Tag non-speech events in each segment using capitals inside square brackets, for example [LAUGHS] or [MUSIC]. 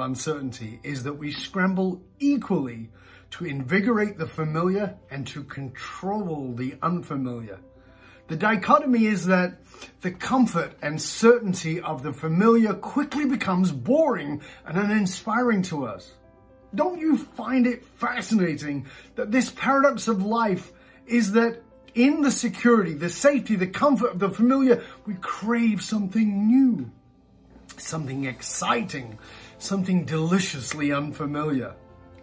uncertainty is that we scramble equally to invigorate the familiar and to control the unfamiliar. The dichotomy is that the comfort and certainty of the familiar quickly becomes boring and uninspiring to us. Don't you find it fascinating that this paradox of life is that in the security, the safety, the comfort of the familiar, we crave something new, something exciting, something deliciously unfamiliar.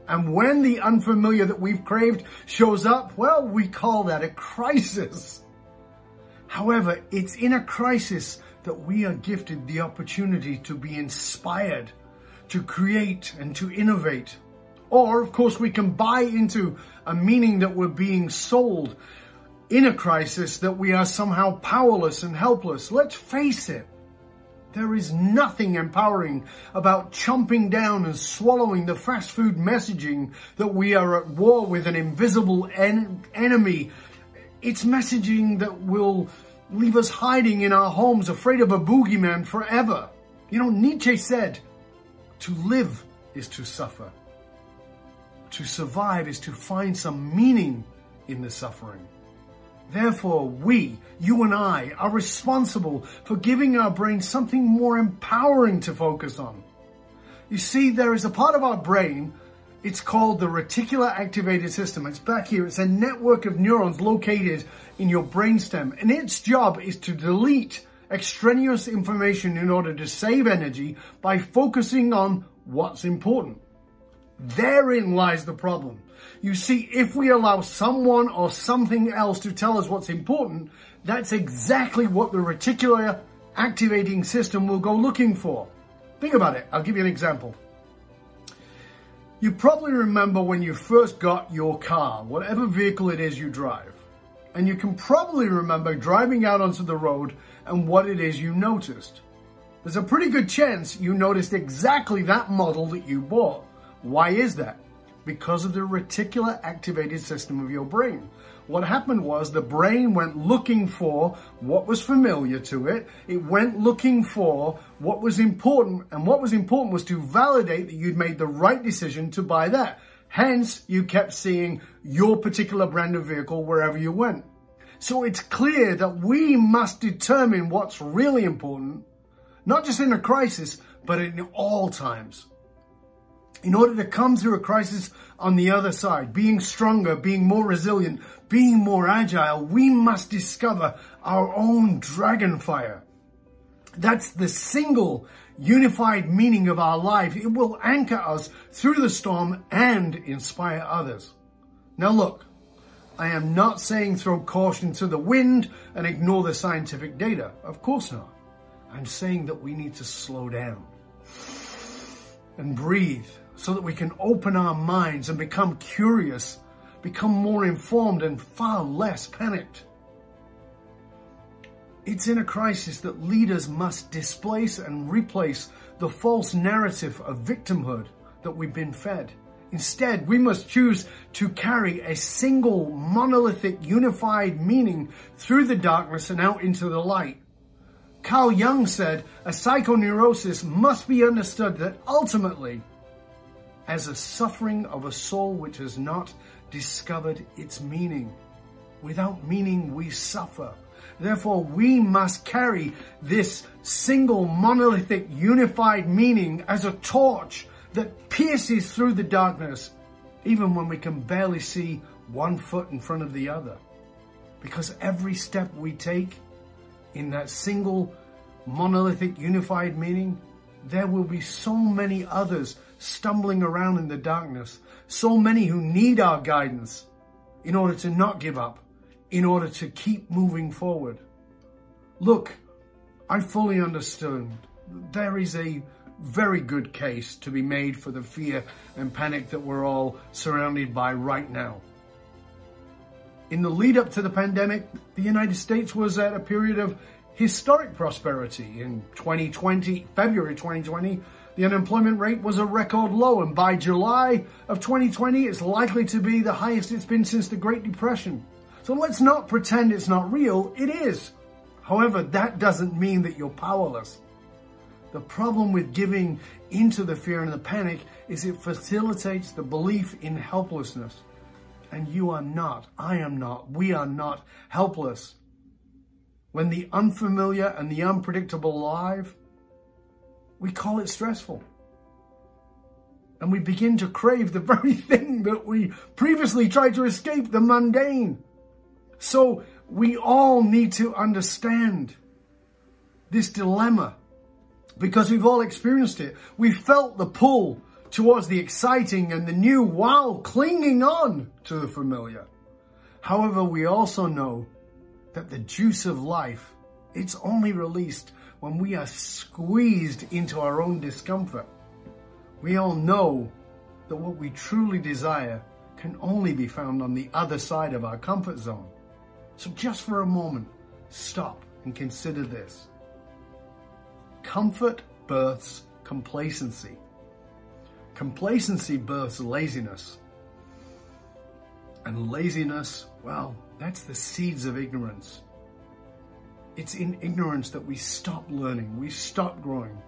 And when the unfamiliar that we've craved shows up, well, we call that a crisis. However, it's in a crisis that we are gifted the opportunity to be inspired, to create and to innovate. Or, of course, we can buy into a meaning that we're being sold in a crisis that we are somehow powerless and helpless. Let's face it. There is nothing empowering about chomping down and swallowing the fast food messaging that we are at war with an invisible en enemy. It's messaging that will leave us hiding in our homes afraid of a boogeyman forever. You know, Nietzsche said, to live is to suffer. To survive is to find some meaning in the suffering. Therefore, we, you and I, are responsible for giving our brain something more empowering to focus on. You see, there is a part of our brain, it's called the reticular activated system. It's back here. It's a network of neurons located in your brainstem, and its job is to delete extraneous information in order to save energy by focusing on what's important. Therein lies the problem. You see, if we allow someone or something else to tell us what's important, that's exactly what the reticular activating system will go looking for. Think about it. I'll give you an example. You probably remember when you first got your car, whatever vehicle it is you drive. And you can probably remember driving out onto the road and what it is you noticed. There's a pretty good chance you noticed exactly that model that you bought. Why is that? Because of the reticular activated system of your brain. What happened was the brain went looking for what was familiar to it. It went looking for what was important. And what was important was to validate that you'd made the right decision to buy that. Hence, you kept seeing your particular brand of vehicle wherever you went. So it's clear that we must determine what's really important, not just in a crisis, but in all times in order to come through a crisis on the other side, being stronger, being more resilient, being more agile, we must discover our own dragon fire. That's the single unified meaning of our life. It will anchor us through the storm and inspire others. Now look, I am not saying throw caution to the wind and ignore the scientific data. Of course not. I'm saying that we need to slow down and breathe so that we can open our minds and become curious, become more informed and far less panicked. It's in a crisis that leaders must displace and replace the false narrative of victimhood that we've been fed. Instead, we must choose to carry a single, monolithic, unified meaning through the darkness and out into the light. Carl Jung said, a psychoneurosis must be understood that ultimately as a suffering of a soul which has not discovered its meaning. Without meaning, we suffer. Therefore, we must carry this single monolithic unified meaning as a torch that pierces through the darkness, even when we can barely see one foot in front of the other. Because every step we take in that single monolithic unified meaning, there will be so many others stumbling around in the darkness. So many who need our guidance in order to not give up, in order to keep moving forward. Look, I fully understand there is a very good case to be made for the fear and panic that we're all surrounded by right now. In the lead up to the pandemic, the United States was at a period of historic prosperity. In 2020, February 2020, the unemployment rate was a record low, and by July of 2020, it's likely to be the highest it's been since the Great Depression. So let's not pretend it's not real, it is. However, that doesn't mean that you're powerless. The problem with giving into the fear and the panic is it facilitates the belief in helplessness. And you are not, I am not, we are not helpless. When the unfamiliar and the unpredictable live, we call it stressful. And we begin to crave the [LAUGHS] very thing that we previously tried to escape, the mundane. So we all need to understand this dilemma because we've all experienced it. We felt the pull towards the exciting and the new while clinging on to the familiar. However, we also know that the juice of life, it's only released when we are squeezed into our own discomfort. We all know that what we truly desire can only be found on the other side of our comfort zone. So just for a moment, stop and consider this. Comfort births complacency. Complacency births laziness. And laziness, well, that's the seeds of ignorance. It's in ignorance that we stop learning, we stop growing.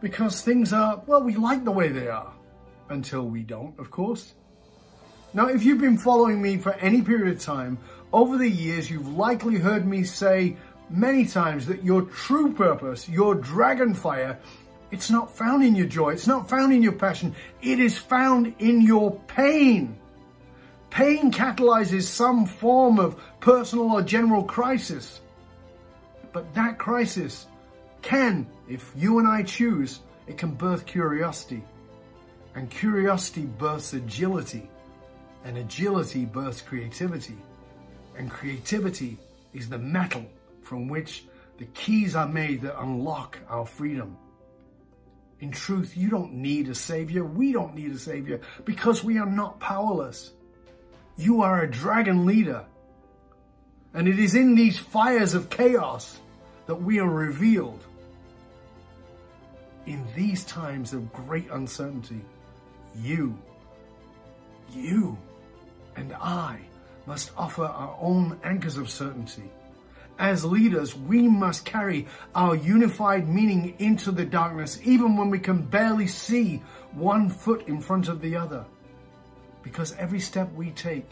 Because things are, well, we like the way they are. Until we don't, of course. Now, if you've been following me for any period of time, over the years, you've likely heard me say many times that your true purpose, your dragon fire, it's not found in your joy. It's not found in your passion. It is found in your pain. Pain catalyzes some form of personal or general crisis. But that crisis can, if you and I choose, it can birth curiosity. And curiosity births agility. And agility births creativity. And creativity is the metal from which the keys are made that unlock our freedom. In truth, you don't need a savior. We don't need a savior because we are not powerless. You are a dragon leader. And it is in these fires of chaos that we are revealed. In these times of great uncertainty, you, you and I must offer our own anchors of certainty as leaders, we must carry our unified meaning into the darkness, even when we can barely see one foot in front of the other. Because every step we take,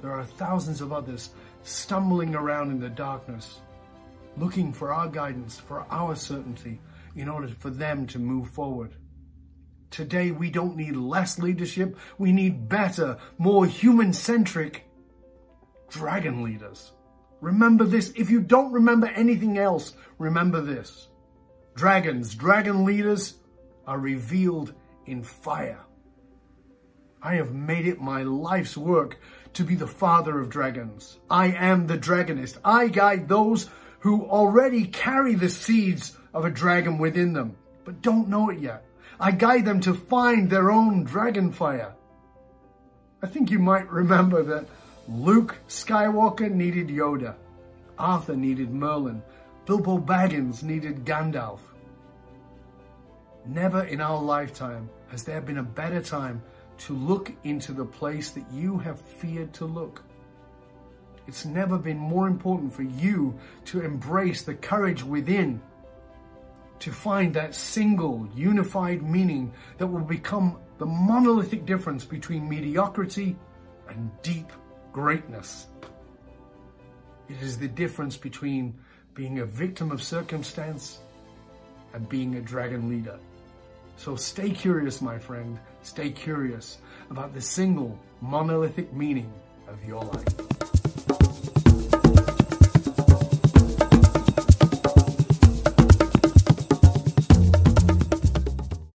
there are thousands of others stumbling around in the darkness, looking for our guidance, for our certainty, in order for them to move forward. Today, we don't need less leadership. We need better, more human-centric dragon leaders. Remember this. If you don't remember anything else, remember this. Dragons, dragon leaders are revealed in fire. I have made it my life's work to be the father of dragons. I am the dragonist. I guide those who already carry the seeds of a dragon within them, but don't know it yet. I guide them to find their own dragon fire. I think you might remember that Luke Skywalker needed Yoda. Arthur needed Merlin. Bilbo Baggins needed Gandalf. Never in our lifetime has there been a better time to look into the place that you have feared to look. It's never been more important for you to embrace the courage within, to find that single, unified meaning that will become the monolithic difference between mediocrity and deep greatness. It is the difference between being a victim of circumstance and being a dragon leader. So stay curious, my friend. Stay curious about the single monolithic meaning of your life.